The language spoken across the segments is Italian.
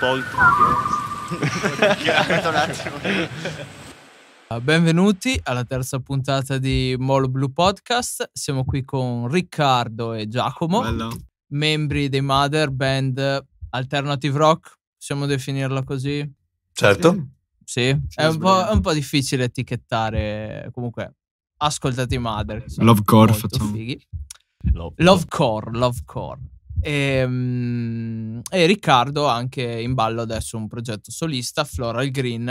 po' il un attimo. Benvenuti alla terza puntata di Molo Blue Podcast. Siamo qui con Riccardo e Giacomo, Bello. membri dei Mother Band Alternative Rock. Possiamo definirla così? Certo. Sì, è un, po', è un po' difficile etichettare. Comunque, ascoltate i Mother. Lovecore facciamo. fighi. Love. Lovecore, Lovecore. E, mm, e Riccardo ha anche in ballo adesso un progetto solista, Floral Green.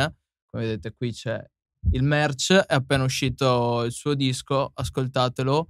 Come vedete qui c'è il merch, è appena uscito il suo disco, ascoltatelo.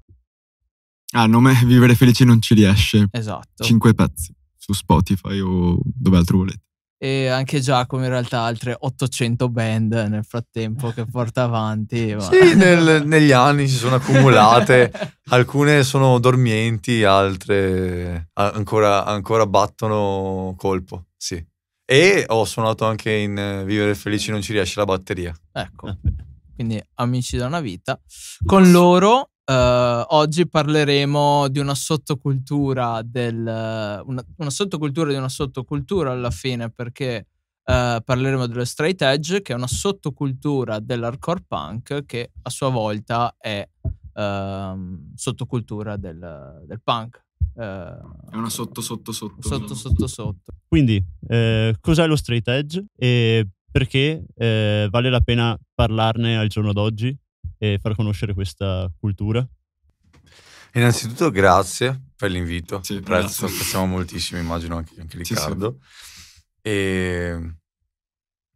Ah, il nome Vivere Felici non ci riesce. Esatto. Cinque pezzi su Spotify o dove altro volete. E anche Giacomo in realtà altre 800 band nel frattempo che porta avanti. ma- Sì, nel- negli anni si sono accumulate, alcune sono dormienti, altre ancora, ancora battono colpo, sì. E ho suonato anche in Vivere Felici non ci riesce la batteria. Ecco, quindi amici da una vita. Con loro eh, oggi parleremo di una sottocultura del una, una sottocultura di una sottocultura alla fine perché eh, parleremo dello straight edge che è una sottocultura dell'hardcore punk che a sua volta è ehm, sottocultura del, del punk. Eh, È una sotto, sotto, sotto. sotto sotto sotto. Quindi, eh, cos'è lo straight edge e perché eh, vale la pena parlarne al giorno d'oggi e far conoscere questa cultura? Innanzitutto grazie per l'invito, Sì, grazie. apprezziamo moltissimo, immagino anche, anche Sì, Riccardo. E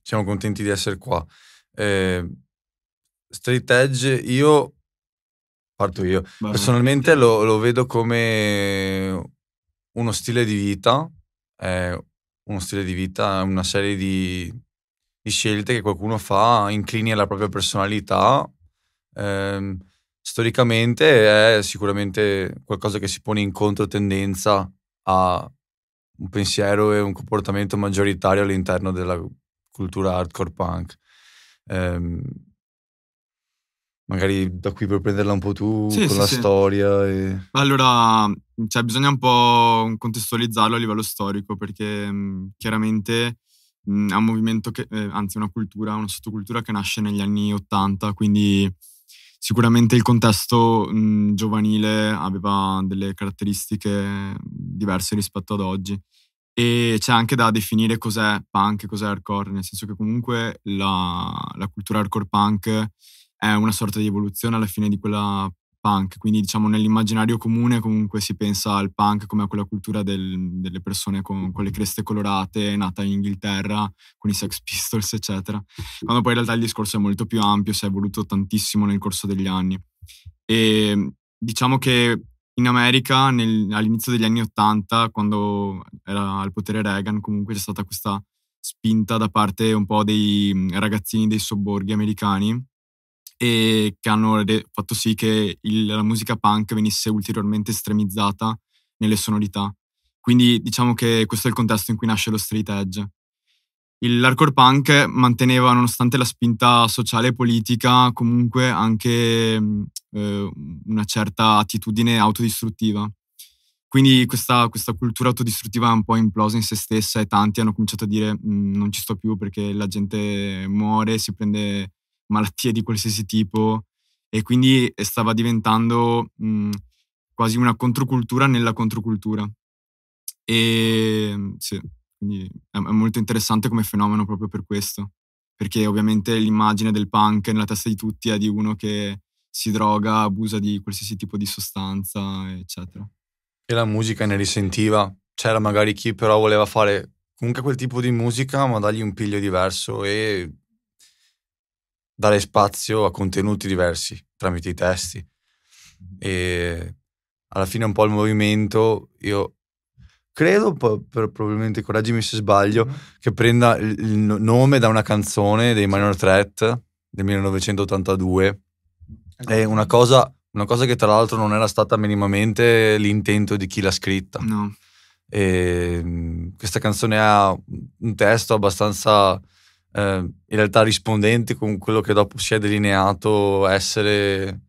siamo contenti di essere qua. Eh, straight Edge, io parto io. Vai. Personalmente lo, lo vedo come uno stile di vita, è uno stile di vita, una serie di, di scelte che qualcuno fa inclini alla propria personalità. Ehm, storicamente è sicuramente qualcosa che si pone in controtendenza a un pensiero e un comportamento maggioritario all'interno della cultura hardcore punk. Ehm, magari da qui puoi prenderla un po' tu Sì, con sì, la sì. storia. E... Allora, cioè, bisogna un po' contestualizzarlo a livello storico perché mh, chiaramente mh, è un movimento che, eh, anzi una cultura, una sottocultura che nasce negli anni 80, quindi sicuramente il contesto mh, giovanile aveva delle caratteristiche diverse rispetto ad oggi. E c'è anche da definire cos'è punk e cos'è hardcore, nel senso che comunque la, la cultura hardcore punk è una sorta di evoluzione alla fine di quella punk, quindi diciamo nell'immaginario comune comunque si pensa al punk come a quella cultura del- delle persone con, con le creste colorate, nata in Inghilterra, con i Sex Pistols, eccetera. Quando poi in realtà il discorso è molto più ampio, si è evoluto tantissimo nel corso degli anni. E diciamo che in America nel- all'inizio degli anni 80, quando era al potere Reagan, comunque c'è stata questa spinta da parte un po' dei ragazzini dei sobborghi americani e che hanno fatto sì che il- la musica punk venisse ulteriormente estremizzata nelle sonorità. Quindi diciamo che questo è il contesto in cui nasce lo straight edge. L'hardcore punk manteneva, nonostante la spinta sociale e politica, comunque anche mh, eh, una certa attitudine autodistruttiva. Quindi questa, questa cultura autodistruttiva è un po' implosa in se stessa e tanti hanno cominciato a dire "Mm, non ci sto più perché la gente muore, si prende malattie di qualsiasi tipo e quindi stava diventando mh, quasi una controcultura nella controcultura. E mh, sì, quindi è, è molto interessante come fenomeno proprio per questo, perché ovviamente l'immagine del punk nella testa di tutti è di uno che si droga, abusa di qualsiasi tipo di sostanza, eccetera. e la musica ne risentiva. C'era magari chi però voleva fare comunque quel tipo di musica, ma dargli un piglio diverso e dare spazio a contenuti diversi tramite i testi. E alla fine un po' il movimento, io credo, per- probabilmente correggimi se sbaglio, che prenda il, nome da una canzone dei Minor Threat del 1982. È una cosa, una cosa che tra l'altro non era stata minimamente l'intento di chi l'ha scritta. No. E, mh, questa canzone ha un testo abbastanza eh, in realtà rispondente con quello che dopo si è delineato essere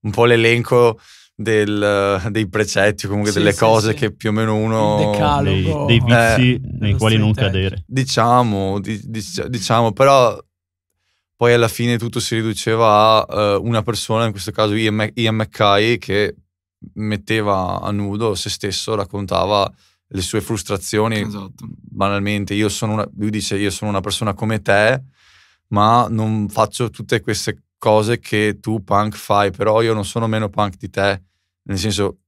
un po' l'elenco del- dei precetti, comunque Sì, delle sì, cose sì. che più o meno uno... Decalogo. dei, dei vizi Eh, nei quali non cadere. Diciamo, di- dic- diciamo, però poi alla fine tutto si riduceva a eh, una persona, in questo caso Ian, Mac- Ian MacKay, che metteva a nudo se stesso, raccontava le sue frustrazioni. Esatto. Banalmente, io sono una, lui dice io sono una persona come te, ma non faccio tutte queste cose che tu punk fai, però io non sono meno punk di te, nel senso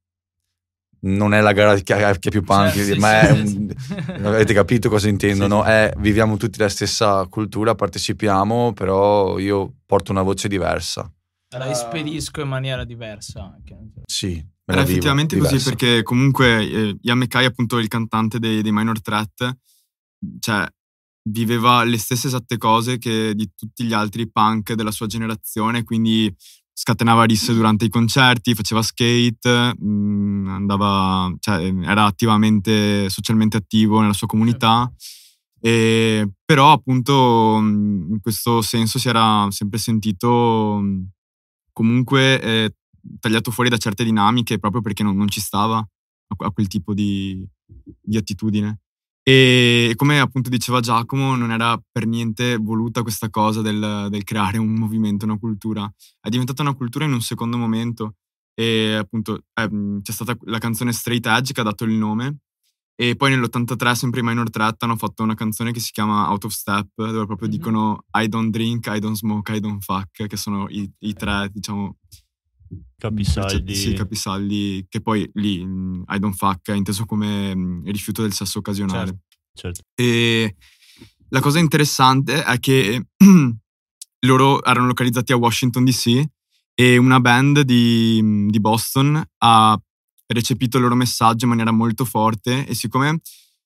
non è la gara chi ha, più punk, Cioè, sì, ma sì, è un, sì. Avete capito cosa intendo, Sì, no? sì. È, viviamo tutti la stessa cultura, partecipiamo, però io porto una voce diversa. La espedisco in maniera diversa anche. Sì, Era vivo, effettivamente così diversa. perché comunque eh, Ian MacKay, appunto il cantante dei, dei Minor Threat, cioè viveva le stesse esatte cose che di tutti gli altri punk della sua generazione, quindi scatenava risse durante i concerti, faceva skate, mh, andava, cioè, era attivamente, socialmente attivo nella sua comunità. E, però appunto mh, in questo senso si era sempre sentito mh, comunque eh, tagliato fuori da certe dinamiche proprio perché non, non ci stava a, a quel tipo di, di attitudine. E come appunto diceva Giacomo, non era per niente voluta questa cosa del, del creare un movimento, una cultura. È diventata una cultura in un secondo momento. E appunto ehm, c'è stata la canzone Straight Edge che ha dato il nome. E poi nell'83, sempre i Minor Threat, hanno fatto una canzone che si chiama Out of Step, dove proprio Mhm. dicono I don't drink, I don't smoke, I don't fuck, che sono i, i tre, diciamo, Capisaldi. Sì, capisaldi, che poi lì I don't fuck è inteso come rifiuto del sesso occasionale. Certo. E la cosa interessante è che loro erano localizzati a Washington DC e una band di, di Boston ha recepito il loro messaggio in maniera molto forte e siccome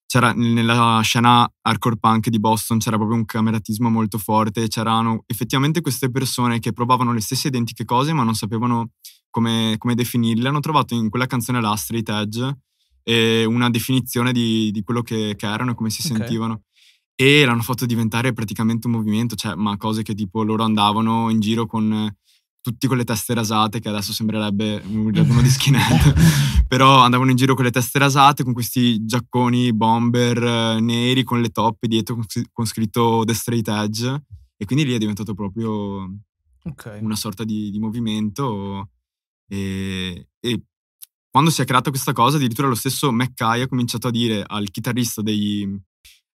c'era nella scena hardcore punk di Boston c'era proprio un cameratismo molto forte c'erano effettivamente queste persone che provavano le stesse identiche cose ma non sapevano come, come definirle hanno trovato in quella canzone là Straight Edge una definizione di, di quello che, che erano e come si Ok. sentivano e l'hanno fatto diventare praticamente un movimento cioè ma cose che tipo loro andavano in giro con tutti con le teste rasate, che adesso sembrerebbe un- uno di skinhead, però andavano in giro con le teste rasate, con questi giacconi bomber eh, neri, con le toppe dietro con, con scritto The Straight Edge, e quindi lì è diventato proprio Ok. una sorta di, di movimento. E, e quando si è creata questa cosa, addirittura lo stesso McKay ha cominciato a dire al chitarrista dei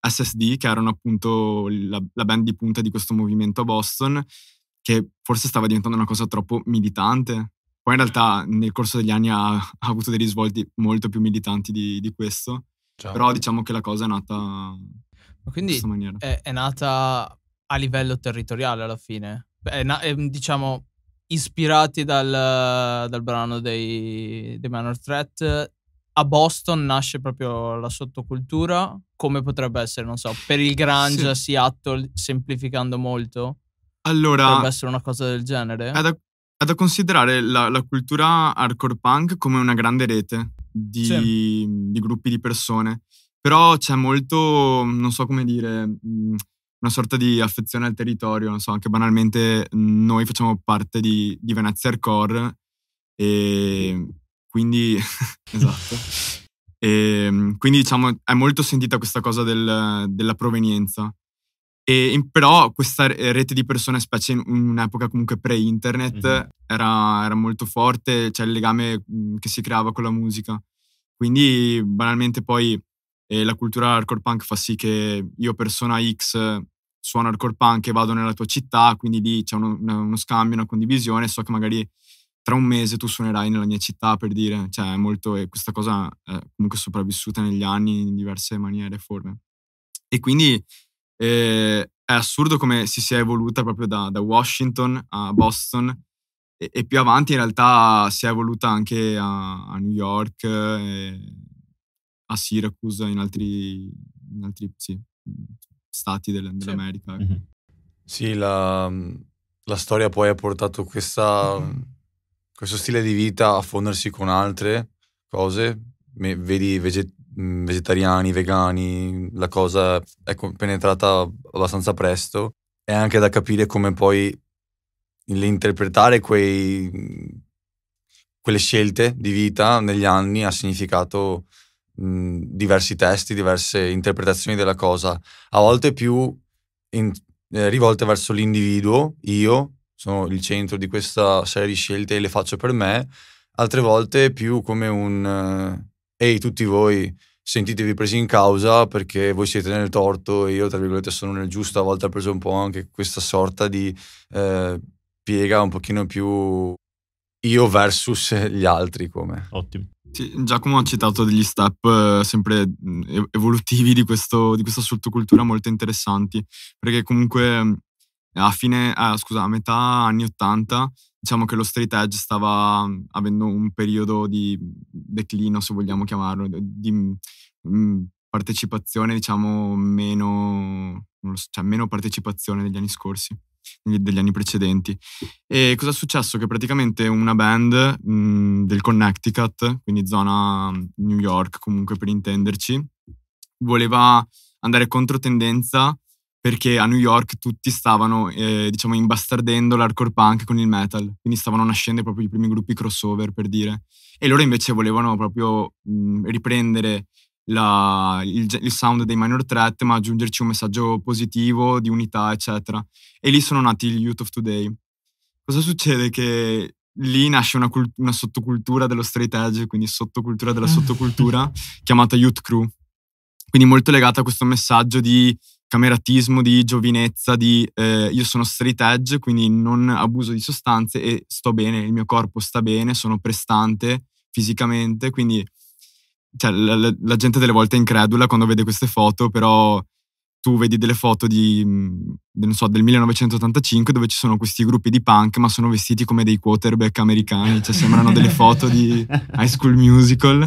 SSD, che erano appunto la, la band di punta di questo movimento a Boston, che forse stava diventando una cosa troppo militante. Poi in realtà nel corso degli anni ha, ha avuto dei risvolti molto più militanti di, di questo, Ciao. però diciamo che la cosa è nata in Ma Quindi questa maniera. è, è nata a livello territoriale alla fine. È, na- è, diciamo ispirati dal, dal brano dei, dei Manor Threat. A Boston nasce proprio la sottocultura. Come potrebbe essere, non so, per il grunge Sì. Seattle, semplificando molto, Allora, potrebbe essere una cosa del genere. È da, è da considerare la, la cultura hardcore punk come una grande rete di, Sì. di gruppi di persone, però c'è molto, non so come dire, mh, una sorta di affezione al territorio, non so, anche banalmente noi facciamo parte di, di Venezia Hardcore e quindi, esatto, e, quindi diciamo è molto sentita questa cosa del- della provenienza. E in- però questa re- rete di persone, specie in un'epoca comunque pre-internet, Mhm. era, era molto forte, c'è il legame che si creava con la musica. Quindi banalmente poi eh, la cultura hardcore punk fa sì che io persona X suono hardcore punk e vado nella tua città, quindi lì c'è uno, uno scambio, una condivisione, so che magari tra un mese tu suonerai nella mia città per dire, cioè è molto, e questa cosa è comunque sopravvissuta negli anni in diverse maniere e forme. E quindi eh, è assurdo come si sia evoluta proprio da, da Washington a Boston e, e più avanti in realtà si è evoluta anche a, a New York, a Syracuse, in altri, in altri sì, stati del- dell'America. ecco. Mhm. Sì, la, la storia poi ha portato questa, questo stile di vita a fondersi con altre cose. Vedi vege- mh, vegetariani, vegani, la cosa è penetrata abbastanza presto. È anche da capire come poi l'interpretare quei, quelle scelte di vita negli anni ha significato mh, diversi testi, diverse interpretazioni della cosa, a volte più in, eh, rivolte verso l'individuo, io sono il centro di questa serie di scelte e le faccio per me, altre volte più come un uh, ehi tutti voi sentitevi presi in causa perché voi siete nel torto e io tra virgolette sono nel giusto, a volte ha preso un po' anche questa sorta di eh, piega un pochino più io versus gli altri come. Ottimo. Sì, Giacomo ha citato degli step eh, sempre evolutivi di, questo, di, questa sottocultura molto interessanti, perché comunque a fine, eh, scusa, a metà anni 80 diciamo che lo straight edge stava avendo un periodo di declino, se vogliamo chiamarlo, di mh, partecipazione, diciamo, meno, so, cioè meno partecipazione degli anni scorsi degli anni precedenti. E cosa è successo? Che praticamente una band mh, del Connecticut, quindi zona New York comunque per intenderci, voleva andare contro tendenza perché a New York tutti stavano, eh, diciamo, imbastardendo l'hardcore punk con il metal, quindi stavano nascendo proprio i primi gruppi crossover, per dire. E loro invece volevano proprio mh, riprendere la, il, il, sound dei minor threat, ma aggiungerci un messaggio positivo, di unità, eccetera. E lì sono nati gli Youth of Today. Cosa succede? Che lì nasce una, cult- una sottocultura dello straight edge, quindi sottocultura della sottocultura, chiamata Youth Crew. Quindi molto legata a questo messaggio di cameratismo, di giovinezza, di eh, io sono straight edge, quindi non abuso di sostanze e sto bene, il mio corpo sta bene, sono prestante fisicamente, quindi cioè, la, la, la, gente delle volte è incredula quando vede queste foto, però tu vedi delle foto di, non so, del 1985 dove ci sono questi gruppi di punk ma sono vestiti come dei quarterback americani, cioè sembrano delle foto di High School Musical.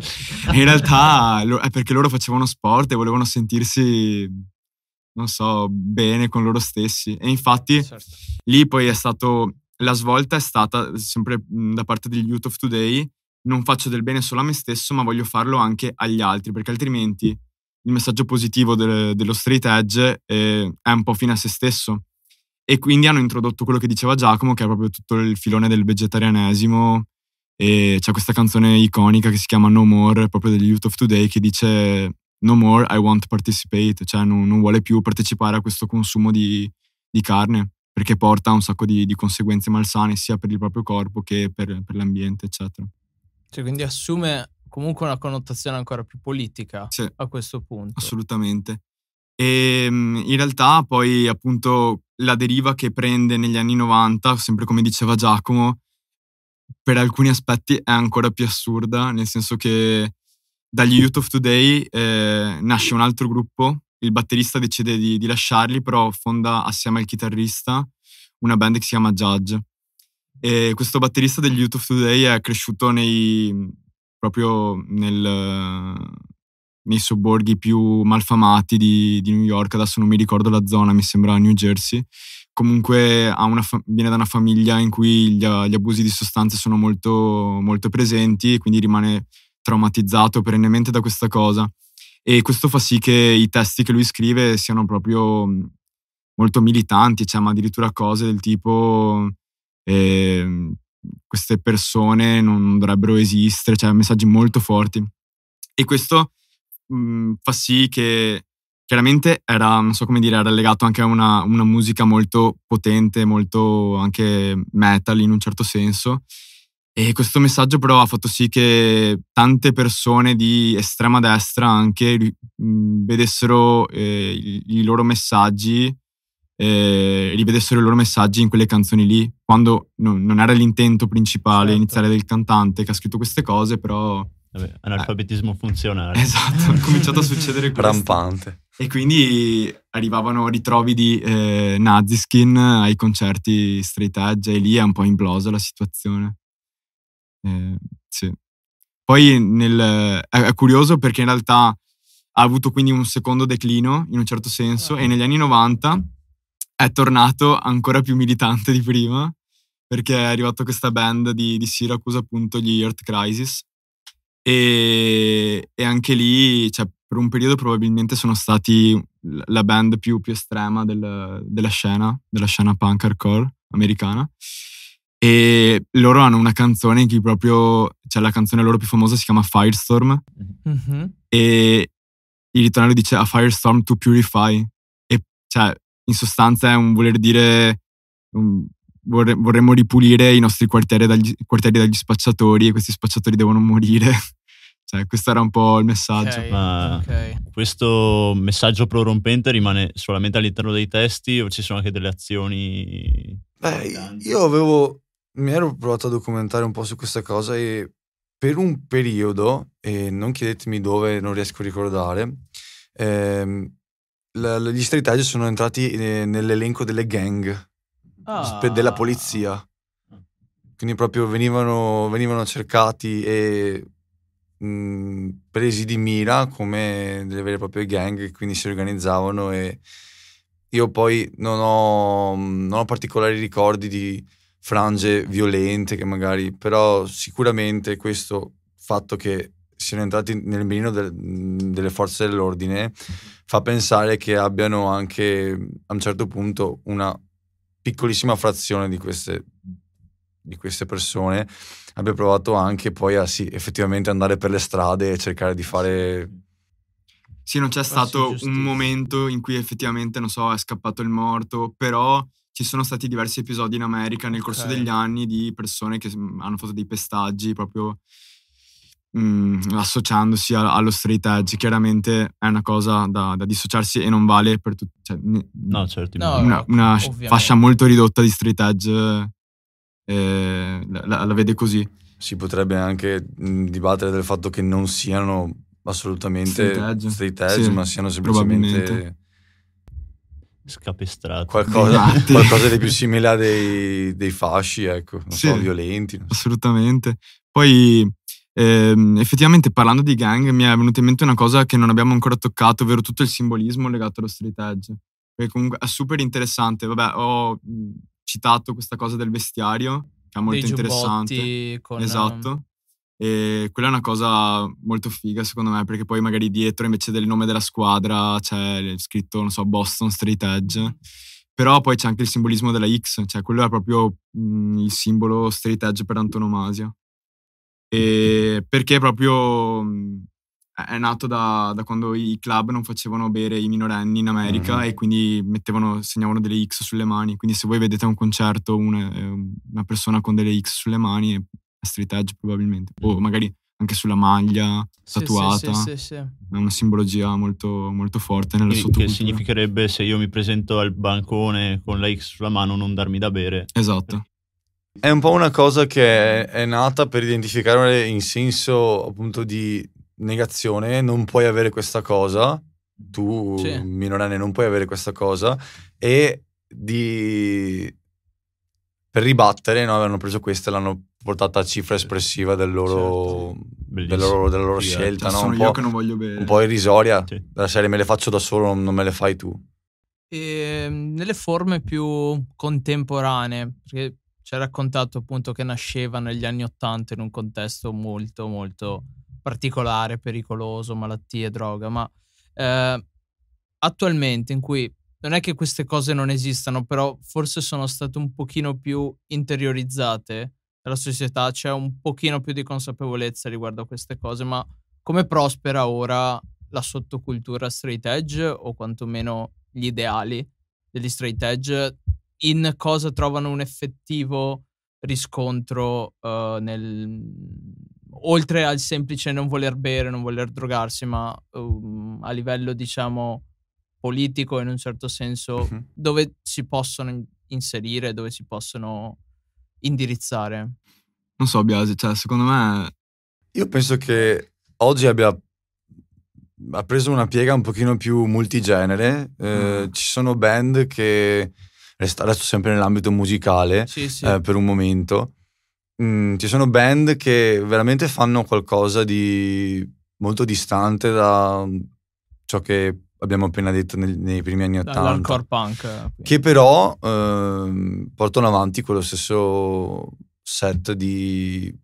E in realtà è perché loro facevano sport e volevano sentirsi, non so, bene con loro stessi e infatti certo. lì poi è stato, la svolta è stata sempre da parte degli Youth of Today non faccio del bene solo a me stesso, ma voglio farlo anche agli altri, perché altrimenti il messaggio positivo de- dello straight edge è, è un po' fine a se stesso. E quindi hanno introdotto quello che diceva Giacomo, che è proprio tutto il filone del vegetarianesimo. E c'è questa canzone iconica che si chiama No More, proprio degli Youth of Today, che dice No more, I want to participate, cioè non, non vuole più partecipare a questo consumo di, di carne, perché porta a un sacco di, di, conseguenze malsane sia per il proprio corpo che per, per l'ambiente, eccetera. Cioè, quindi assume comunque una connotazione ancora più politica sì, a questo punto. Assolutamente. E ehm, in realtà poi appunto la deriva che prende negli anni 90, sempre come diceva Giacomo, per alcuni aspetti è ancora più assurda, nel senso che dagli Youth of Today eh, nasce un altro gruppo, il batterista decide di, di lasciarli, però fonda assieme al chitarrista una band che si chiama Judge e questo batterista degli Youth of Today è cresciuto nei, proprio nel, nei sobborghi più malfamati di, di, New York, adesso non mi ricordo la zona, mi sembra New Jersey. Comunque fa- viene da una famiglia in cui gli, gli abusi di sostanze sono molto, molto presenti e quindi rimane traumatizzato perennemente da questa cosa. E questo fa sì che i testi che lui scrive siano proprio molto militanti, cioè addirittura cose del tipo e ehm, queste persone non dovrebbero esistere, cioè messaggi molto forti. E questo mh, mhmm, fa sì che chiaramente era, non so come dire, era legato anche a una, una, musica molto potente, molto anche metal in un certo senso. E questo messaggio però ha fatto sì che tante persone di estrema destra anche mh, vedessero eh, i, i loro messaggi eh, rivedessero i loro messaggi in quelle canzoni lì, quando no, non era l'intento principale certo. iniziale del cantante che ha scritto queste cose, però... Vabbè, analfabetismo eh. funzionale. Esatto, è cominciato a succedere questo. Rampante. E quindi arrivavano ritrovi di eh, Naziskin ai concerti straight edge e lì è un po' implosa la situazione. Eh, sì. Poi nel, è, è curioso perché in realtà ha avuto quindi un secondo declino in un certo senso oh. e negli anni 90 è tornato ancora più militante di prima perché è arrivata questa band di, di Syracuse, appunto gli Earth Crisis. E, e, anche lì, cioè, per un periodo probabilmente sono stati la band più, più estrema del, della scena, della scena punk hardcore americana. E loro hanno una canzone in cui proprio, cioè la canzone loro più famosa si chiama Firestorm Mhm. e il ritornello dice a firestorm to purify e cioè in sostanza è un voler dire um, vorre- vorremmo ripulire i nostri quartieri dagli, quartieri dagli spacciatori e questi spacciatori devono morire cioè questo era un po' il messaggio Ok, Ma- ok. Questo messaggio prorompente rimane solamente all'interno dei testi o ci sono anche delle azioni? Beh, io avevo, mi ero provato a documentare un po' su questa cosa e per un periodo, e non chiedetemi dove, non riesco a ricordare, ehm, la- gli straight edge sono entrati eh, nell'elenco delle gang Ah. della polizia. Quindi proprio venivano, venivano cercati e mh, presi di mira come delle vere e proprie gang, quindi si organizzavano e io poi non ho, non ho particolari ricordi di frange violente che magari, però sicuramente questo fatto che siano entrati nel mirino del- delle forze dell'ordine fa pensare che abbiano anche a un certo punto una piccolissima frazione di queste, di queste persone abbia provato anche poi a sì, effettivamente andare per le strade e cercare di fare Sì, non c'è Farsi stato un momento in cui effettivamente, non so, è scappato il morto, però ci sono stati diversi episodi in America nel corso Ok. degli anni di persone che mm, hanno fatto dei pestaggi proprio mm, associandosi a- allo straight edge. Chiaramente è una cosa da, da dissociarsi e non vale per tutti. Cioè, No, certo. No, una, una fascia molto ridotta di straight edge eh, la, la- la vede così. si potrebbe anche mh, dibattere del fatto che non siano assolutamente Straight edge. straight edge, Sì, ma siano semplicemente probabilmente. Scapestrato. qualcosa, Esatti. qualcosa di più simile a dei, dei fasci, ecco, non Sì. so, violenti. non so. assolutamente. Poi ehm, effettivamente parlando di gang mi è venuta in mente una cosa che non abbiamo ancora toccato, ovvero tutto il simbolismo legato allo street edge. Perché comunque è super interessante. Vabbè, ho citato questa cosa del vestiario, che è molto Dei interessante. con... Esatto. E quella è una cosa molto figa secondo me, perché poi magari dietro invece del nome della squadra c'è scritto, non so, Boston Street Edge. Però poi c'è anche il simbolismo della X, cioè quello è proprio mh, il simbolo straight edge per antonomasia. E perché proprio mh, è nato da, da quando i club non facevano bere i minorenni in America Mhm. e quindi mettevano, segnavano delle X sulle mani. Quindi se voi vedete a un concerto una, una persona con delle X sulle mani street edge probabilmente. O magari anche sulla maglia Sì, sì, tatuata. Sì, sì, sì. È una simbologia molto, molto forte nella Quindi che significherebbe se io mi presento al bancone con la X sulla mano non darmi da bere. Esatto. È un po' una cosa che è, è nata per identificare in senso appunto di negazione, non puoi avere questa cosa, tu Sì. minorenne non puoi avere questa cosa, e di... per ribattere no, avevano preso questa e l'hanno portata a cifra espressiva del loro, Certo. della loro, della loro Figata. scelta, no? sono un, io po', che non voglio bere. un po' irrisoria, Sì. della serie me le faccio da solo, non, non me le fai tu. E mm, nelle forme più contemporanee, perché ci ha raccontato appunto che nasceva negli anni Ottanta in un contesto molto molto particolare, pericoloso, malattie, droga, ma eh, attualmente in cui non è che queste cose non esistano, però forse sono state un pochino più interiorizzate dalla società, c'è un pochino più di consapevolezza riguardo a queste cose, ma come prospera ora la sottocultura straight edge o quantomeno gli ideali degli straight edge? In cosa trovano un effettivo riscontro eh, nel oltre al semplice non voler bere, non voler drogarsi, ma um, a livello diciamo politico in un certo senso Mhm. dove si possono in- inserire, dove si possono indirizzare. Non so, Biasi, cioè, secondo me Io penso che oggi abbia ha preso una piega un pochino più multigenere. eh, Mm. Ci sono band che resta- adesso sempre nell'ambito musicale Sì, sì. eh, per un momento. Mm, ci sono band che veramente fanno qualcosa di molto distante da ciò che abbiamo appena detto nel- nei primi anni Ottanta. dall'hardcore punk. eh, quindi. Che però ehm, portano avanti quello stesso set di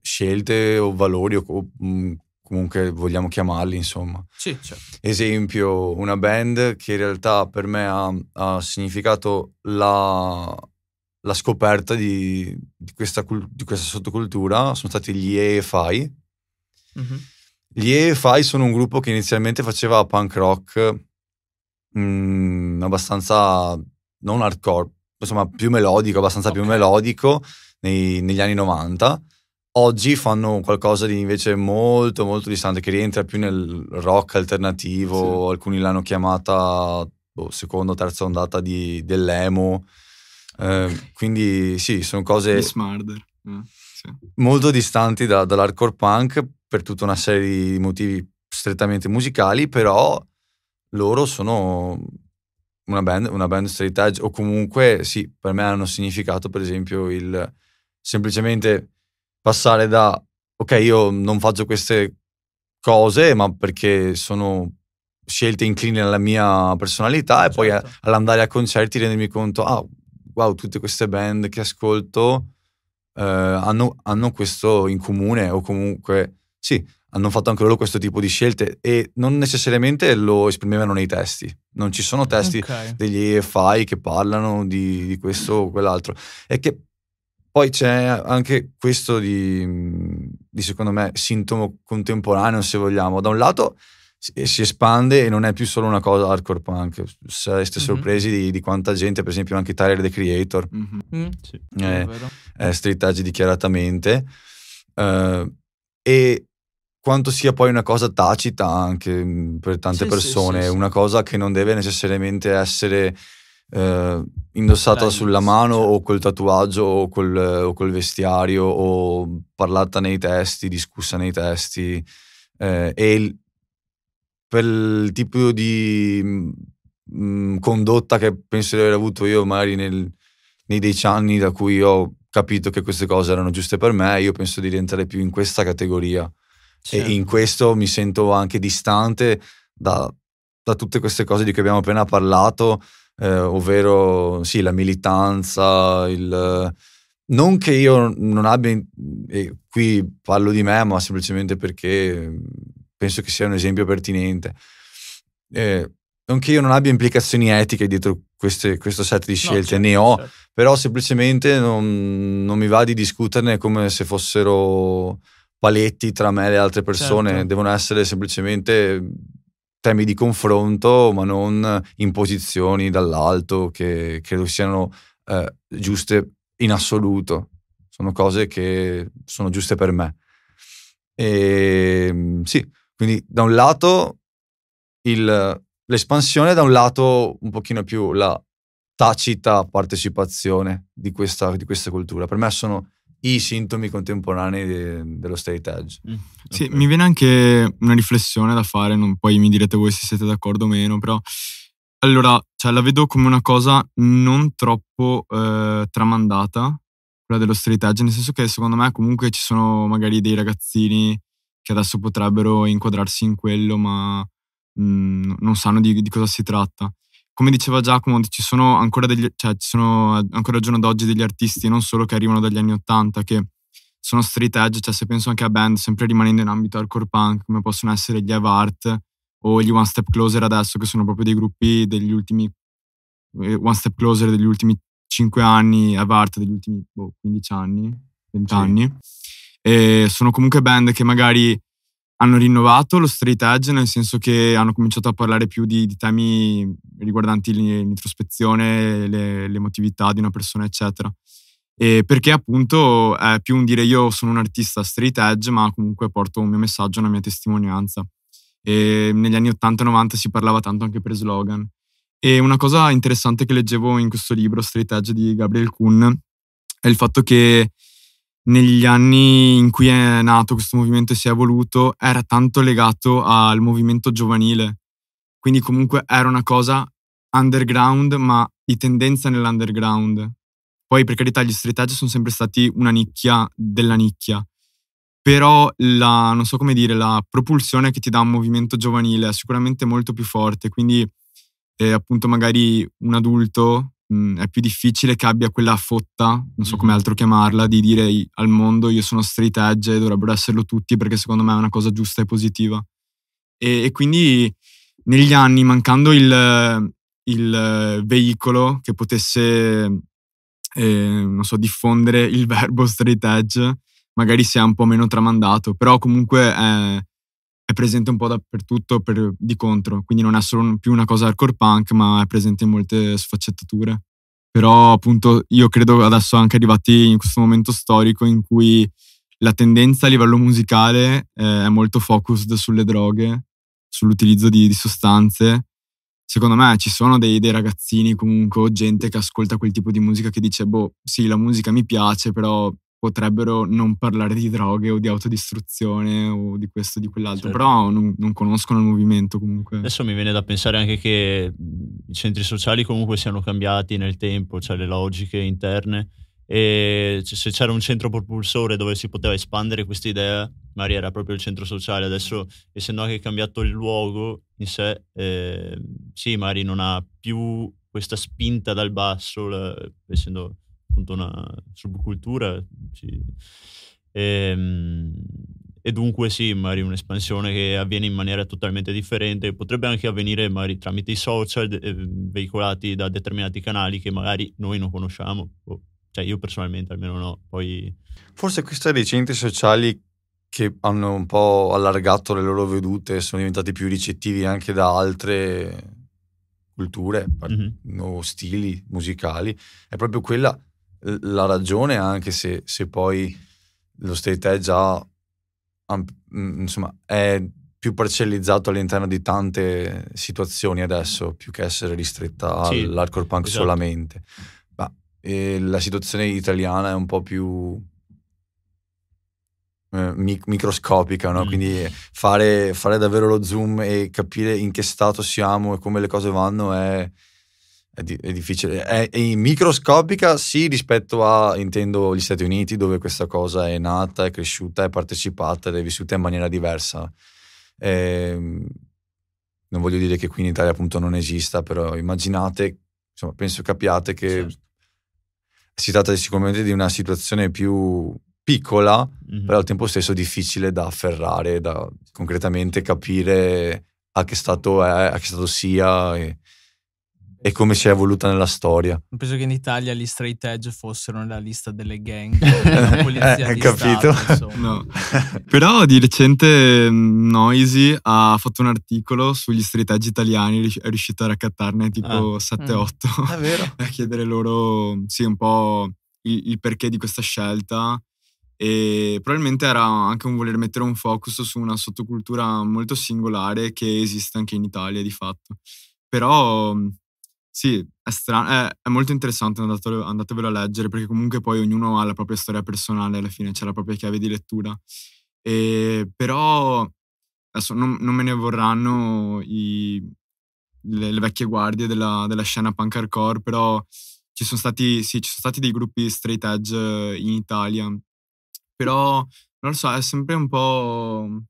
scelte o valori o co- mm, comunque vogliamo chiamarli, insomma. Sì, certo. Esempio, una band che in realtà per me ha, ha significato la la scoperta di, di, questa, di, questa, sottocultura sono stati gli EFI. Mm-hmm. Gli EFI sono un gruppo che inizialmente faceva punk rock mh, mm, abbastanza non hardcore, insomma più melodico, abbastanza okay. più melodico nei, negli anni 90. Oggi fanno qualcosa di invece molto molto distante che rientra più nel rock alternativo, sì. alcuni l'hanno chiamata boh, seconda o terza ondata di, dell'emo. Eh, quindi sì, sono cose eh, molto distanti da, dall'hardcore punk per tutta una serie di motivi strettamente musicali, però loro sono una band, una band straight edge o comunque sì, per me hanno significato per esempio il semplicemente passare da ok, io non faccio queste cose, ma perché sono scelte incline alla mia personalità e certo. poi all'andare a concerti rendermi conto, ah, wow, tutte queste band che ascolto eh, hanno, hanno, questo in comune o comunque, sì, hanno fatto anche loro questo tipo di scelte e non necessariamente lo esprimevano nei testi. Non ci sono testi okay. degli EFI che parlano di, di questo o quell'altro. E che poi c'è anche questo di, di, secondo me, sintomo contemporaneo, se vogliamo. Da un lato si espande e non è più solo una cosa hardcore punk. Sareste mm-hmm. sorpresi di, di, quanta gente, per esempio anche Tyler the Creator, mm-hmm. mm, sì, è, è street edge dichiaratamente. Uh, e quanto sia poi una cosa tacita anche mm, per tante sì, persone, sì, sì, una cosa che non deve necessariamente essere eh, indossata Dai, sulla mano certo. o col tatuaggio o col, o col, vestiario o parlata nei testi, discussa nei testi. Eh, e il, per il tipo di mh, mm, condotta che penso di aver avuto io magari nel, nei dieci anni da cui ho capito che queste cose erano giuste per me, io penso di rientrare più in questa categoria Certo. E in questo mi sento anche distante da, da, tutte queste cose di cui abbiamo appena parlato, eh, ovvero sì, la militanza, il, non che io non abbia, e qui parlo di me, ma semplicemente perché penso che sia un esempio pertinente. Eh, non che io non abbia implicazioni etiche dietro queste, questo set di scelte, no, certo, ne ho, certo. però semplicemente non, non mi va di discuterne come se fossero paletti tra me e le altre persone, certo. devono essere semplicemente temi di confronto, ma non imposizioni dall'alto che credo siano eh, giuste in assoluto. Sono cose che sono giuste per me. E ehm, sì, quindi da un lato il, l'espansione, da un lato un pochino più la tacita partecipazione di questa, di questa cultura. Per me sono i sintomi contemporanei de, dello state edge. Mm, sì, mi viene anche una riflessione da fare, non, poi mi direte voi se siete d'accordo o meno, però allora, cioè, la vedo come una cosa non troppo eh, tramandata, quella dello straight edge, nel senso che secondo me comunque ci sono magari dei ragazzini che adesso potrebbero inquadrarsi in quello, ma mh, mm, non sanno di, di cosa si tratta come diceva Giacomo, ci sono ancora degli, cioè, ci sono ancora al giorno d'oggi degli artisti, non solo che arrivano dagli anni Ottanta, che sono street edge, cioè se penso anche a band, sempre rimanendo in ambito hardcore punk, come possono essere gli Eve Art o gli One Step Closer adesso, che sono proprio dei gruppi degli ultimi, eh, One Step Closer degli ultimi 5 anni, Eve Art degli ultimi boh, 15 anni, 20 sì. anni. E sono comunque band che magari hanno rinnovato lo straight edge, nel senso che hanno cominciato a parlare più di, di temi riguardanti l'introspezione, le, l'emotività di una persona, eccetera. E perché appunto è più un dire io sono un artista straight edge, ma comunque porto un mio messaggio, una mia testimonianza. E negli anni 80 e 90 si parlava tanto anche per slogan. E una cosa interessante che leggevo in questo libro, Straight Edge di Gabriel Kuhn, è il fatto che negli anni in cui è nato questo movimento e si è evoluto era tanto legato al movimento giovanile. Quindi comunque era una cosa underground, ma di tendenza nell'underground. Poi per carità gli street edge sono sempre stati una nicchia della nicchia. Però la, non so come dire, la propulsione che ti dà un movimento giovanile è sicuramente molto più forte. Quindi eh, appunto magari un adulto mh, mm, è più difficile che abbia quella fotta, non so come mm-hmm. altro chiamarla, di dire al mondo io sono straight edge e dovrebbero esserlo tutti perché secondo me è una cosa giusta e positiva. E, e quindi negli anni, mancando il, il veicolo che potesse eh, non so, diffondere il verbo straight edge magari sia un po' meno tramandato, però comunque è, è presente un po' dappertutto per, di contro, quindi non è solo più una cosa hardcore punk, ma è presente in molte sfaccettature. Però appunto io credo adesso anche arrivati in questo momento storico in cui la tendenza a livello musicale eh, è molto focused sulle droghe, sull'utilizzo di, di sostanze. Secondo me ci sono dei, dei, ragazzini comunque gente che ascolta quel tipo di musica che dice, boh, sì, la musica mi piace, però potrebbero non parlare di droghe o di autodistruzione o di questo o di quell'altro, certo. però non, non, conoscono il movimento comunque. Adesso mi viene da pensare anche che i centri sociali comunque siano cambiati nel tempo, cioè le logiche interne e se c'era un centro propulsore dove si poteva espandere questa idea, magari era proprio il centro sociale, adesso essendo anche cambiato il luogo in sé, eh, sì, magari non ha più questa spinta dal basso, la, essendo appunto una subcultura. Sì. E, ehm, e, dunque sì, magari un'espansione che avviene in maniera totalmente differente, potrebbe anche avvenire magari tramite i social eh, veicolati da determinati canali che magari noi non conosciamo, o, cioè io personalmente almeno no, poi... Forse questi dei centri sociali che hanno un po' allargato le loro vedute, sono diventati più ricettivi anche da altre culture mm-hmm. o stili musicali, è proprio quella la ragione, anche se, se poi lo state edge ha, insomma, è più parcellizzato all'interno di tante situazioni adesso, più che essere ristretta sì, all'hardcore punk esatto. solamente. Ma eh, la situazione italiana è un po' più eh, microscopica, no? Mm. quindi fare, fare davvero lo zoom e capire in che stato siamo e come le cose vanno è è, di, è difficile. È, è, microscopica, sì, rispetto a, intendo, gli Stati Uniti, dove questa cosa è nata, è cresciuta, è partecipata ed è vissuta in maniera diversa. Ehm, non voglio dire che qui in Italia appunto non esista, però immaginate, insomma, penso capiate che certo. si tratta sicuramente di una situazione più piccola, mm-hmm. però al tempo stesso difficile da afferrare, da concretamente capire a che stato è, a che stato sia. E, e come si è evoluta nella storia. Penso che in Italia gli straight edge fossero nella lista delle gang della polizia eh, di capito? Stato, no. Però di recente mm, Noisy ha fatto un articolo sugli straight edge italiani, è riuscito a raccattarne tipo ah. 7-8 mm. a chiedere loro sì, un po' il, il perché di questa scelta e probabilmente era anche un voler mettere un focus su una sottocultura molto singolare che esiste anche in Italia di fatto. Però mm, sì, è strano, è, è molto interessante, andatevelo, andatevelo a leggere perché comunque poi ognuno ha la propria storia personale alla fine, c'è la propria chiave di lettura. E, però adesso non, non, me ne vorranno i, le, le, vecchie guardie della, della, scena punk hardcore, però ci sono stati, sì, ci sono stati dei gruppi straight edge in Italia, però non lo so, è sempre un po'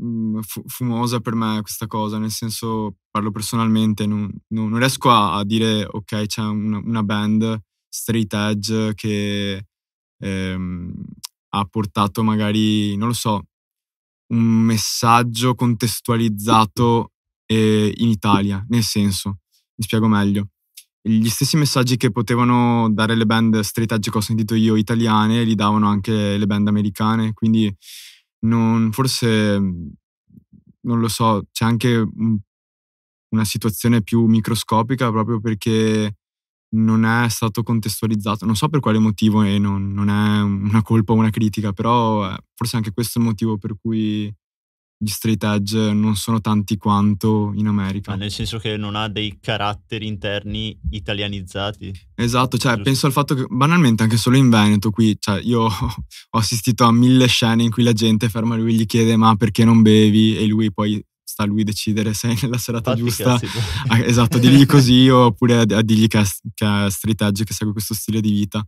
Mhmm, fumosa per me questa cosa, nel senso, parlo personalmente, non, non, non riesco a, a, dire ok, c'è una, una, band straight edge che ehm, ha portato magari, non lo so, un messaggio contestualizzato eh, in Italia, nel senso, mi spiego meglio. Gli stessi messaggi che potevano dare le band straight edge che ho sentito io italiane, li davano anche le band americane, quindi non, forse, mhmm, non lo so, c'è anche un, una situazione più microscopica proprio perché non è stato contestualizzato. Non so per quale motivo e non, non è una colpa o una critica, però eh, forse anche questo è il motivo per cui gli straight edge non sono tanti quanto in America. Ma nel senso che non ha dei caratteri interni italianizzati. Esatto, cioè Giusto. penso al fatto che banalmente anche solo in Veneto qui, cioè io ho assistito a mille scene in cui la gente ferma lui e gli chiede ma perché non bevi e lui poi sta a lui decidere se è nella serata Fatti giusta. Ah, esatto, digli così oppure a, a dirgli che è, che è straight edge, che segue questo stile di vita.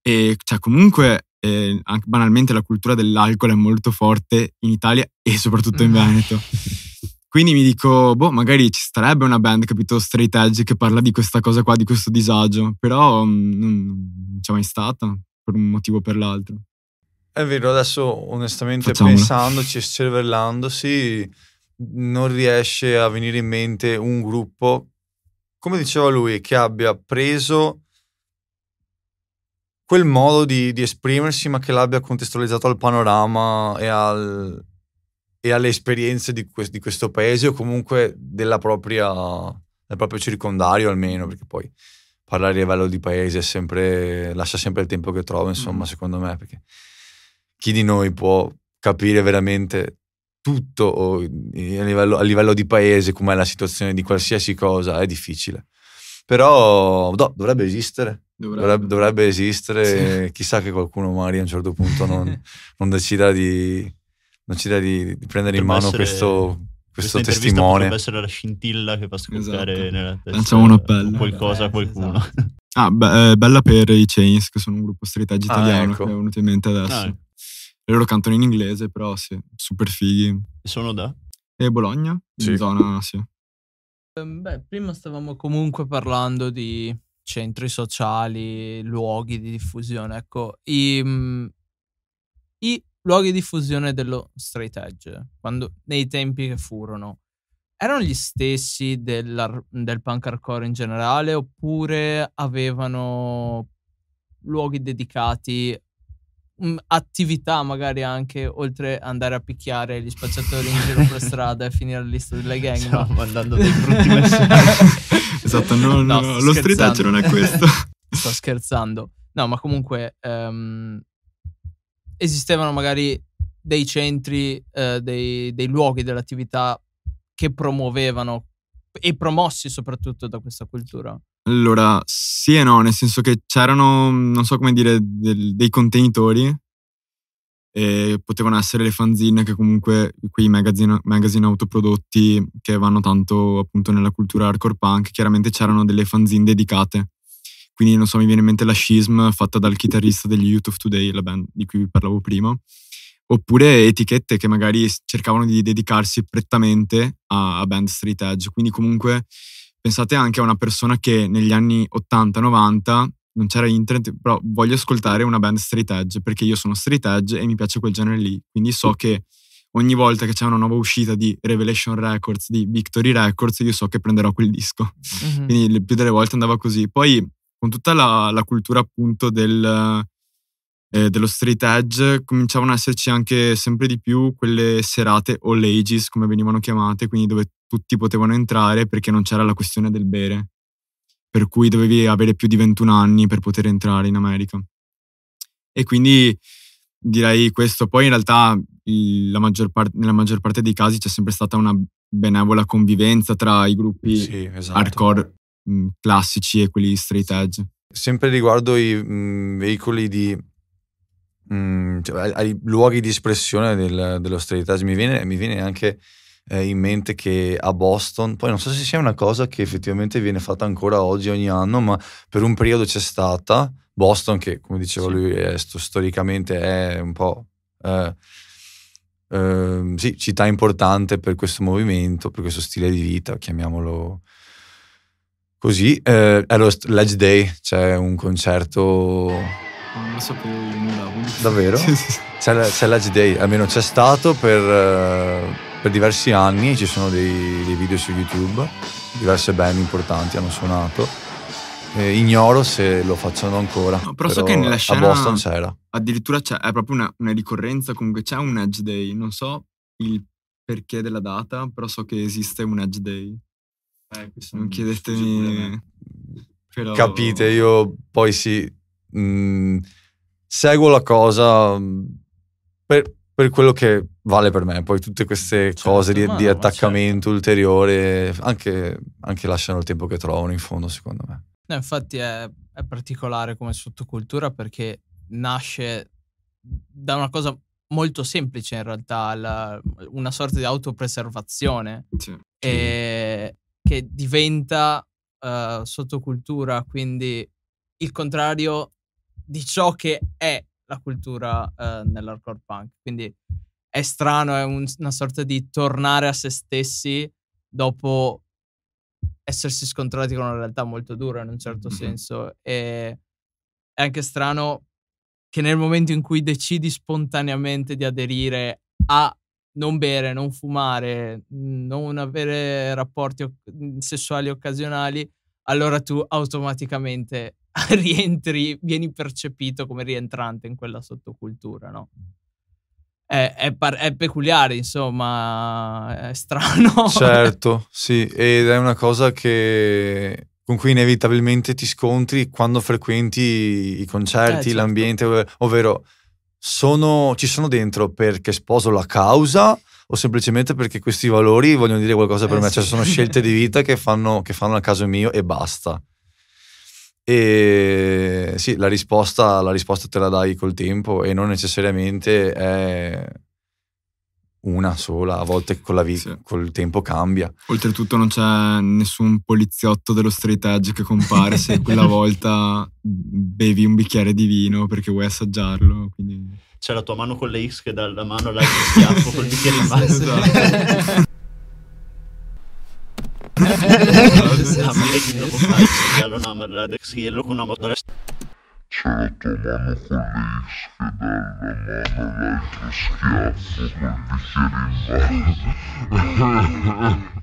E cioè comunque eh, anche banalmente la cultura dell'alcol è molto forte in Italia e soprattutto in Veneto. Quindi mi dico, boh, magari ci starebbe una band, capito, straight edge che parla di questa cosa qua, di questo disagio, però mm, non c'è mai stata per un motivo o per l'altro. È vero, adesso onestamente Facciamolo. pensandoci e cervellandosi non riesce a venire in mente un gruppo, come diceva lui, che abbia preso quel modo di, di esprimersi, ma che l'abbia contestualizzato al panorama e, al, e alle esperienze di, que- di, questo paese o comunque della propria, del proprio circondario almeno, perché poi parlare a livello di paese sempre, lascia sempre il tempo che trova, insomma, mm. secondo me, perché chi di noi può capire veramente tutto a livello, a livello di paese, com'è la situazione di qualsiasi cosa, è difficile. Però no, dovrebbe esistere. Dovrebbe, dovrebbe esistere. Sì. Chissà che qualcuno magari a un certo punto non, non decida, di, non decida di, di prendere potrebbe in mano questo, questo testimone. Potrebbe essere la scintilla che fa scoppiare esatto. nella testa Lanciamo un appello. qualcosa a qualcuno. Esatto. Ah, beh, bella per i Chains, che sono un gruppo street edge ah, italiano ecco. che è venuto in mente adesso. Ah, ecco. loro cantano in inglese, però sì, super fighi. E sono da? E Bologna, sì. in zona, sì. Ehm, beh, prima stavamo comunque parlando di centri sociali, luoghi di diffusione. Ecco, i, mm, i luoghi di diffusione dello straight edge, quando, nei tempi che furono, erano gli stessi del, del punk hardcore in generale oppure avevano luoghi dedicati attività magari anche oltre andare a picchiare gli spacciatori in giro per strada e finire la lista delle gang. Stiamo ma... mandando dei brutti messaggi. Esatto no, no, no lo street edge non è questo. Sto scherzando. No ma comunque um, esistevano magari dei centri uh, dei, dei luoghi dell'attività che promuovevano e promossi soprattutto da questa cultura allora, sì e no, nel senso che c'erano, non so come dire, del, dei contenitori e potevano essere le fanzine che comunque quei magazine, magazine autoprodotti che vanno tanto appunto nella cultura hardcore punk, chiaramente c'erano delle fanzine dedicate. Quindi non so, mi viene in mente la Schism fatta dal chitarrista degli Youth of Today, la band di cui vi parlavo prima, oppure etichette che magari cercavano di dedicarsi prettamente a, a band street edge. Quindi comunque pensate anche a una persona che negli anni 80-90 non c'era internet, però voglio ascoltare una band straight edge perché io sono straight edge e mi piace quel genere lì. Quindi so che ogni volta che c'è una nuova uscita di Revelation Records, di Victory Records, io so che prenderò quel disco. Mm-hmm. Quindi più delle volte andava così. Poi con tutta la, la cultura appunto del, eh, dello street edge cominciavano ad esserci anche sempre di più quelle serate all ages, come venivano chiamate, quindi dove tutti potevano entrare perché non c'era la questione del bere, per cui dovevi avere più di 21 anni per poter entrare in America. E quindi direi questo. Poi in realtà maggior part- nella maggior parte dei casi c'è sempre stata una benevola convivenza tra i gruppi sì, esatto. hardcore mh, classici e quelli straight edge. Sempre riguardo i mh, veicoli di mh, cioè, ai luoghi di espressione del, dello straight edge, mi viene, mi viene anche eh, in mente che a Boston, poi non so se sia una cosa che effettivamente viene fatta ancora oggi, ogni anno, ma per un periodo c'è stata Boston, che come diceva sì. lui è, storicamente è un po'... Eh, eh, sì, città importante per questo movimento, per questo stile di vita, chiamiamolo così. Eh, è lo Ledge Day, c'è un concerto... Non lo sapevo io, Davvero? sì, sì. C'è, c'è Ledge Day, almeno c'è stato per eh, per diversi anni, ci sono dei, dei video su YouTube, diverse band importanti hanno suonato. Eh, ignoro se lo facciano ancora. No, però, però so che nella scena a Boston c'era. Addirittura c'è, è proprio una, una, ricorrenza, comunque c'è un Edge Day. Non so il perché della data, però so che esiste un Edge Day. Eh, non chiedetemi. Però... Capite, io poi sì. Mh, mm, seguo la cosa mm, per, per quello che vale per me. Poi tutte queste certo, cose di, di attaccamento certo. ulteriore anche, anche, lasciano il tempo che trovano in fondo, secondo me. No, infatti è, è particolare come sottocultura perché nasce da una cosa molto semplice in realtà, la, una sorta di autopreservazione sì. e, che diventa uh, sottocultura, quindi il contrario di ciò che è la cultura uh, nell'hardcore punk. Quindi è strano, è un, una sorta di tornare a se stessi dopo essersi scontrati con una realtà molto dura in un certo mm-hmm. senso. E è anche strano che nel momento in cui decidi spontaneamente di aderire a non bere, non fumare, non avere rapporti sessuali occasionali, allora tu automaticamente rientri, vieni percepito come rientrante in quella sottocultura, no? È, è, par- è peculiare, insomma, è strano. Certo, sì, ed è una cosa che con cui inevitabilmente ti scontri quando frequenti i concerti, Eh, certo. l'ambiente, ov- ovvero sono, ci sono dentro perché sposo la causa o semplicemente perché questi valori vogliono dire qualcosa per Eh, me, cioè sì. sono scelte di vita che fanno, che fanno a caso mio e basta. E sì, la risposta, la risposta te la dai col tempo e non necessariamente è una sola, a volte con la vita, Sì. col tempo cambia. Oltretutto non c'è nessun poliziotto dello straight edge che compare se quella volta bevi un bicchiere di vino perché vuoi assaggiarlo. Quindi... C'è la tua mano con le X che dà la mano all'altro schiaffo col bicchiere in mano. Esatto. Amerikan dopo fai lo namn Radex Hielo con una moto C'è la tua mano con le X che dà la mano schiaffo col bicchiere in mano.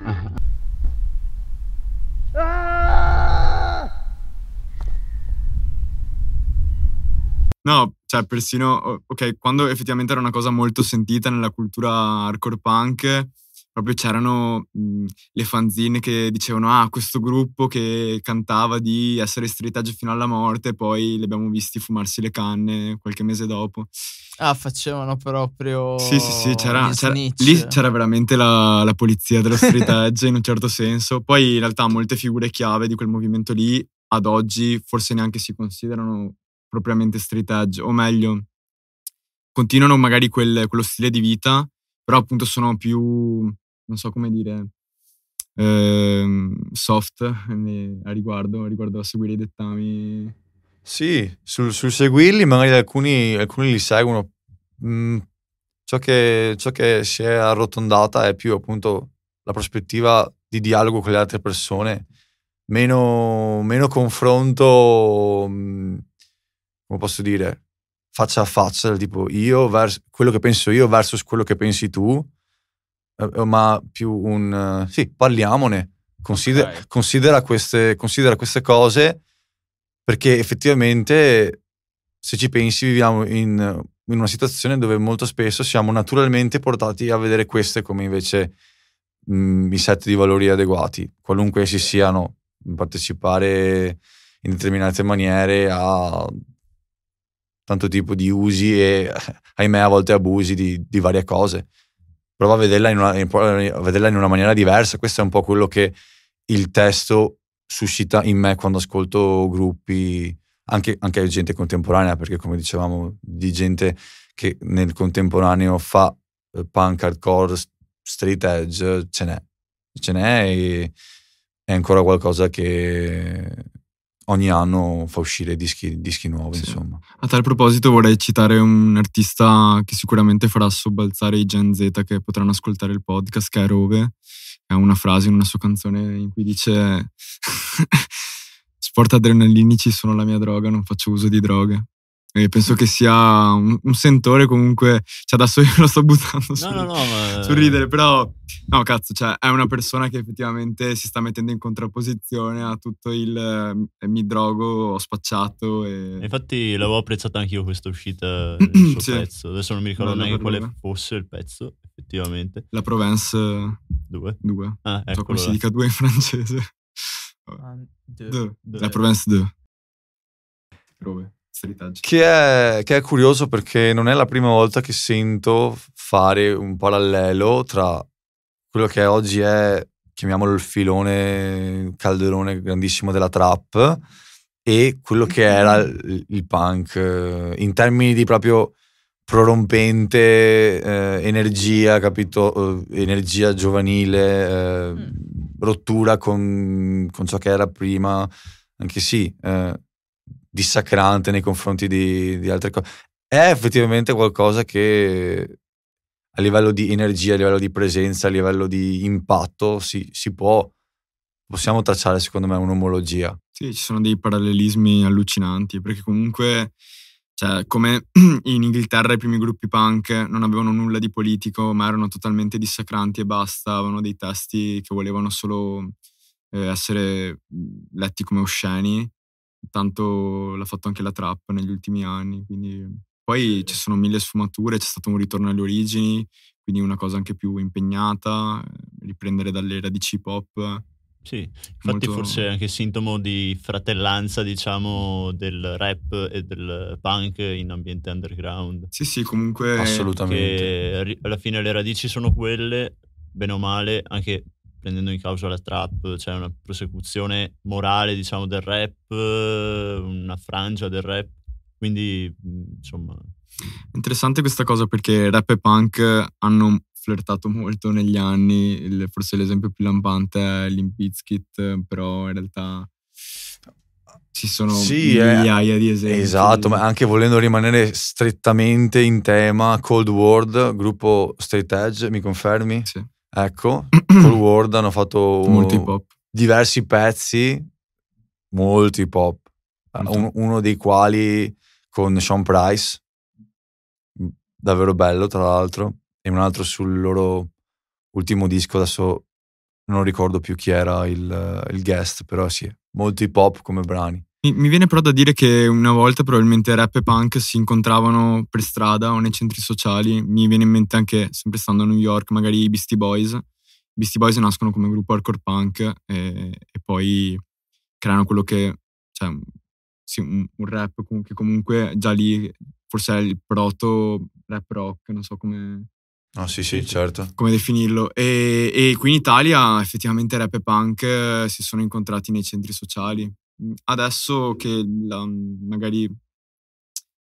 No, cioè persino, ok, quando effettivamente era una cosa molto sentita nella cultura hardcore punk, proprio c'erano mh, le fanzine che dicevano, ah, questo gruppo che cantava di essere straight edge fino alla morte, poi li abbiamo visti fumarsi le canne qualche mese dopo. Ah, facevano proprio. Sì, sì, sì, c'era, c'era- lì c'era veramente la, la polizia dello street edge in un certo senso. Poi in realtà molte figure chiave di quel movimento lì ad oggi forse neanche si considerano propriamente street edge, o meglio, continuano magari quel- quello stile di vita, però appunto sono più, non so come dire, ehm, soft a riguardo, riguardo a seguire i dettami. Sì, sul, sul seguirli magari alcuni, alcuni li seguono. Mm, ciò, che, ciò che si è arrotondata è più appunto la prospettiva di dialogo con le altre persone, meno, meno confronto, mm, come posso dire, faccia a faccia, tipo io vers- quello che penso io versus quello che pensi tu, eh, ma più un... eh, sì, parliamone, considera, Ok. considera queste, considera queste cose perché effettivamente se ci pensi viviamo in, in una situazione dove molto spesso siamo naturalmente portati a vedere queste come invece mh, i set di valori adeguati, qualunque essi siano, partecipare in determinate maniere a tanto tipo di usi e ahimè a volte abusi di, di varie cose. Prova a vederla in, una, a vederla in una maniera diversa, questo è un po' quello che il testo suscita in me quando ascolto gruppi, anche, anche gente contemporanea, perché come dicevamo, di gente che nel contemporaneo fa eh, punk, hardcore, street edge, ce n'è. Ce n'è e è ancora qualcosa che ogni anno fa uscire dischi, dischi nuovi, Sì. insomma. A tal proposito vorrei citare un artista che sicuramente farà sobbalzare i Gen Z che potranno ascoltare il podcast, che è Rove. Ha una frase in una sua canzone in cui dice sport adrenalinici sono la mia droga, non faccio uso di droghe. E penso che sia un, un sentore comunque, cioè adesso io lo sto buttando No, sul, no, no, ma... sul ridere, però no cazzo, cioè è una persona che effettivamente si sta mettendo in contrapposizione a tutto il eh, mi drogo, ho spacciato e... Infatti l'avevo apprezzata anch'io questa uscita del Sì. pezzo. Adesso non mi ricordo neanche quale fosse il pezzo, effettivamente. La Provence Due. 2. Ah, Non so eccolo come si là. dica 2 in francese. Due. Deux. Deux. La Provence 2. Rove, street edge. Che è, che è curioso perché non è la prima volta che sento fare un parallelo tra quello che oggi è, chiamiamolo il filone calderone grandissimo della trap, e quello che era il, il punk, eh, in termini di proprio prorompente eh, energia, capito? Eh, energia giovanile, eh, Mm. rottura con, con ciò che era prima, anche sì, eh, dissacrante nei confronti di, di altre cose. È effettivamente qualcosa che a livello di energia, a livello di presenza, a livello di impatto si, si può, possiamo tracciare secondo me un'omologia. Sì, ci sono dei parallelismi allucinanti, perché comunque, cioè, come in Inghilterra i primi gruppi punk non avevano nulla di politico, ma erano totalmente dissacranti e basta, avevano dei testi che volevano solo eh, essere letti come osceni. Tanto l'ha fatto anche la trap negli ultimi anni, quindi poi ci sono mille sfumature, c'è stato un ritorno alle origini, quindi una cosa anche più impegnata, eh, riprendere dalle radici hip hop. Sì, infatti Molto- forse è anche sintomo di fratellanza, diciamo, del rap e del punk in ambiente underground. Sì, sì, comunque Assolutamente. Alla fine le radici sono quelle, bene o male, anche prendendo in causa la trap, c'è una prosecuzione morale, diciamo, del rap, eh, una frangia del rap, quindi insomma... Interessante questa cosa perché rap e punk hanno flirtato molto negli anni, il- forse l'esempio più lampante è Limp Bizkit, però in realtà ci sono Sì, eh, migliaia di esempi. Esatto, ma anche volendo rimanere strettamente in tema, Cold World, gruppo Straight Edge, mi confermi? Sì. Ecco, Cold World hanno fatto hop. diversi pezzi, molto hip hop, Molto. Un- uno dei quali con Sean Price, davvero bello tra l'altro, e un altro sul loro ultimo disco, adesso non ricordo più chi era il, il guest, però sì, molto hip hop come brani. Mi, viene però da dire che una volta probabilmente rap e punk si incontravano per strada o nei centri sociali. Mi viene in mente anche, sempre stando a New York, magari i Beastie Boys. I Beastie Boys nascono come gruppo hardcore punk e, e poi creano quello che, cioè, sì, un, un rap che comunque già lì forse è il proto rap rock, non so come, Ah sì sì, certo. come definirlo. E, e qui in Italia effettivamente rap e punk eh, si sono incontrati nei centri sociali. Mm, Adesso che la- magari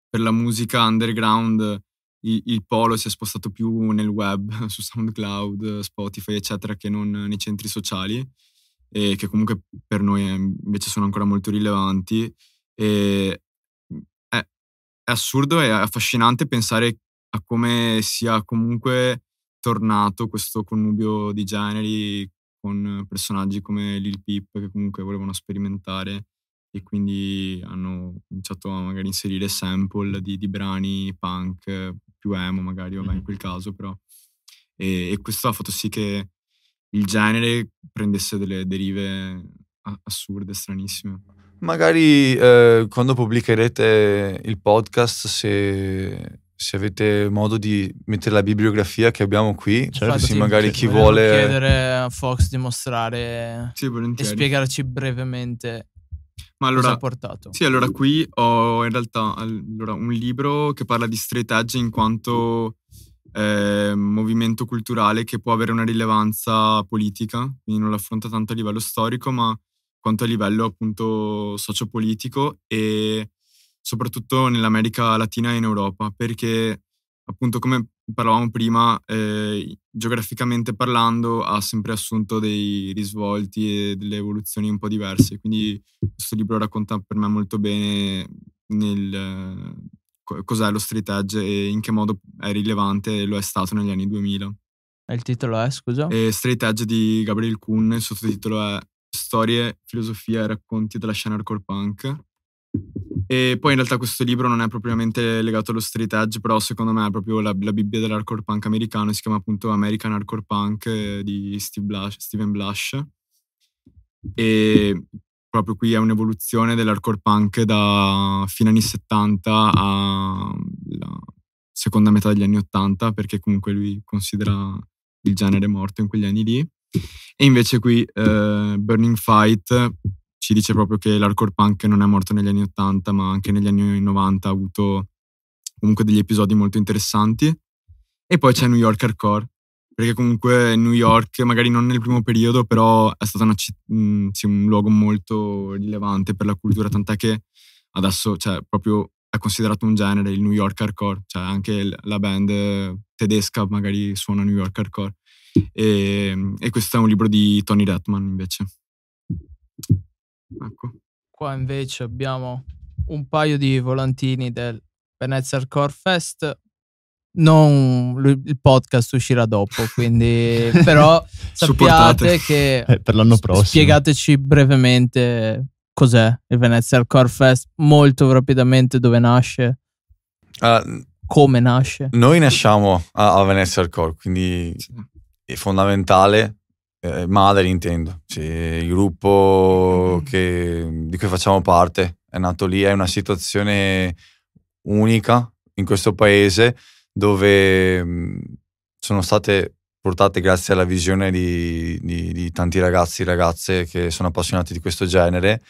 per la musica underground il, il polo si è spostato più nel web, su SoundCloud, Spotify, eccetera, che non nei centri sociali, e che comunque per noi invece sono ancora molto rilevanti. E è, è assurdo e affascinante pensare a come sia comunque tornato questo connubio di generi con personaggi come Lil Peep che comunque volevano sperimentare e quindi hanno cominciato a magari inserire sample di, di brani punk eh, più emo magari, vabbè in Mhm. quel caso però. E, e questo ha fatto sì che il genere prendesse delle derive assurde, stranissime. Magari eh, quando pubblicherete il podcast, se, se avete modo di mettere la bibliografia che abbiamo qui, Certo, così Infatti, magari chi vuole... chiedere a Fox di mostrare Sì, e spiegarci brevemente Ma cosa allora, ha portato. Sì, allora qui ho in realtà allora, un libro che parla di straight edge in quanto eh, movimento culturale che può avere una rilevanza politica, quindi non l'affronta tanto a livello storico, ma quanto a livello appunto sociopolitico e soprattutto nell'America Latina e in Europa, perché appunto come parlavamo prima, eh, geograficamente parlando ha sempre assunto dei risvolti e delle evoluzioni un po' diverse, quindi questo libro racconta per me molto bene nel, eh, co- cos'è lo street edge e in che modo è rilevante e lo è stato negli anni 2000. E il titolo è, scusa? E Straight Edge di Gabriel Kuhn, il sottotitolo è Storie, filosofia e racconti della scena hardcore punk. E poi in realtà questo libro non è propriamente legato allo street edge, però secondo me è proprio la, la Bibbia dell'hardcore punk americano, si chiama appunto American Hardcore Punk eh, di Blush, Steven Blush. E proprio qui è un'evoluzione dell'hardcore punk da fine anni 70 alla seconda metà degli anni 80, perché comunque lui considera il genere morto in quegli anni lì. E invece qui eh, Burning Fight ci dice proprio che l'hardcore punk non è morto negli anni 80, ma anche negli anni 90 ha avuto comunque degli episodi molto interessanti. E poi c'è New York Hardcore, perché comunque New York, magari non nel primo periodo, però è stato ci- mh, sì, un luogo molto rilevante per la cultura, tant'è che adesso cioè, proprio è considerato un genere il New York Hardcore, cioè anche la band tedesca magari suona New York Hardcore. E, e questo è un libro di Tony Redman invece. Ecco. Qua invece abbiamo un paio di volantini del Venezia Hardcore Fest. Non, il podcast uscirà dopo, quindi però sappiate che Eh, per l'anno prossimo. spiegateci brevemente cos'è il Venezia Hardcore Fest, molto rapidamente dove nasce, Ah, come nasce. noi nasciamo a, a Venezia Hardcore, quindi è fondamentale Eh, Maderi intendo, sì, il gruppo che- di cui facciamo parte è nato lì, è una situazione unica in questo paese dove mh, sono state portate grazie alla visione di, di- di tanti ragazzi e ragazze che sono appassionati di questo genere.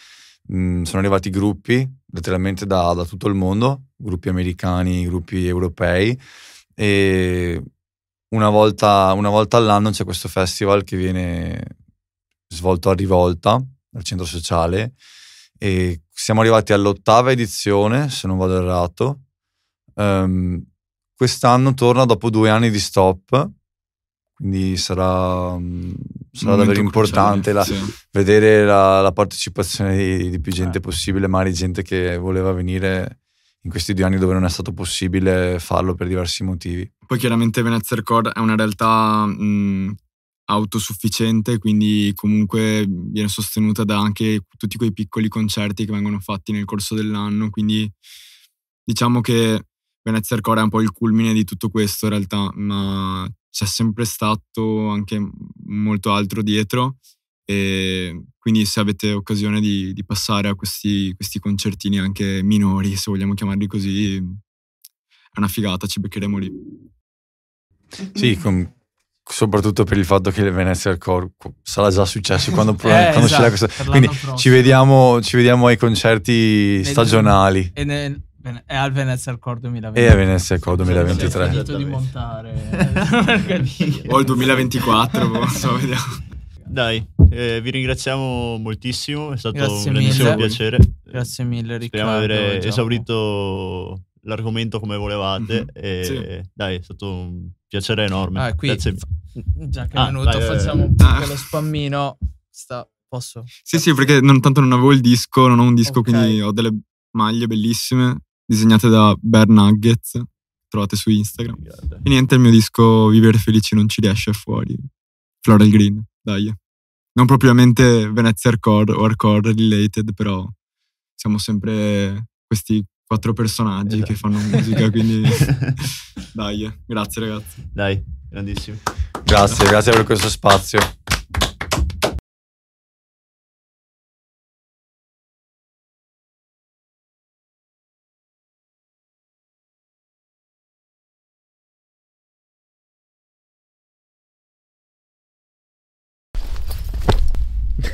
mh, sono arrivati gruppi letteralmente da, da tutto il mondo, gruppi americani, gruppi europei e una volta, una volta all'anno c'è questo festival che viene svolto a Rivolta, al centro sociale, e siamo arrivati all'ottava edizione, se non vado errato. Ehm, quest'anno torna dopo due anni di stop, quindi sarà, mm, sarà davvero importante la- sì. vedere la, la partecipazione di, di più gente possibile, magari gente che voleva venire in questi due anni dove non è stato possibile farlo per diversi motivi. Poi chiaramente Venezia Record è una realtà mh, autosufficiente, quindi comunque viene sostenuta da anche tutti quei piccoli concerti che vengono fatti nel corso dell'anno, quindi diciamo che Venezia Record è un po' il culmine di tutto questo in realtà, ma c'è sempre stato anche molto altro dietro e quindi se avete occasione di, di passare a questi, questi concertini anche minori, se vogliamo chiamarli così, è una figata, ci beccheremo lì. Sì, com- soprattutto per il fatto che il Venezia Record co- sarà già successo quando, pro- Eh, quando uscirà esatto, questa- Quindi ci vediamo, ci vediamo ai concerti stagionali E nel- è al Venezia Record 2020. e a Venezia Record Ho 2023. finito di montare. O il 2024, boh, so, vediamo. Dai, eh, vi ringraziamo moltissimo, è stato Grazie un grandissimo mille. piacere. Grazie mille Riccardo. Speriamo di aver esaurito l'argomento come volevate. Mhm, e sì. Dai, è stato un piacere enorme. Ah, qui, Grazie. già che è Ah, venuto, vai. facciamo un Ah. piccolo spammino. Sta, posso? Sì, sì, perché non, tanto non avevo il disco, non ho un disco, Ok. quindi ho delle maglie bellissime disegnate da Bear Nuggets, trovate su Instagram. E niente, il mio disco Vivere felici non ci riesce fuori. Floral Green, dai. Non propriamente Venezia Hardcore o Hardcore related, però siamo sempre questi quattro personaggi Esatto. che fanno musica, quindi dai, grazie ragazzi. Dai, grandissimo. Grazie, grazie per questo spazio.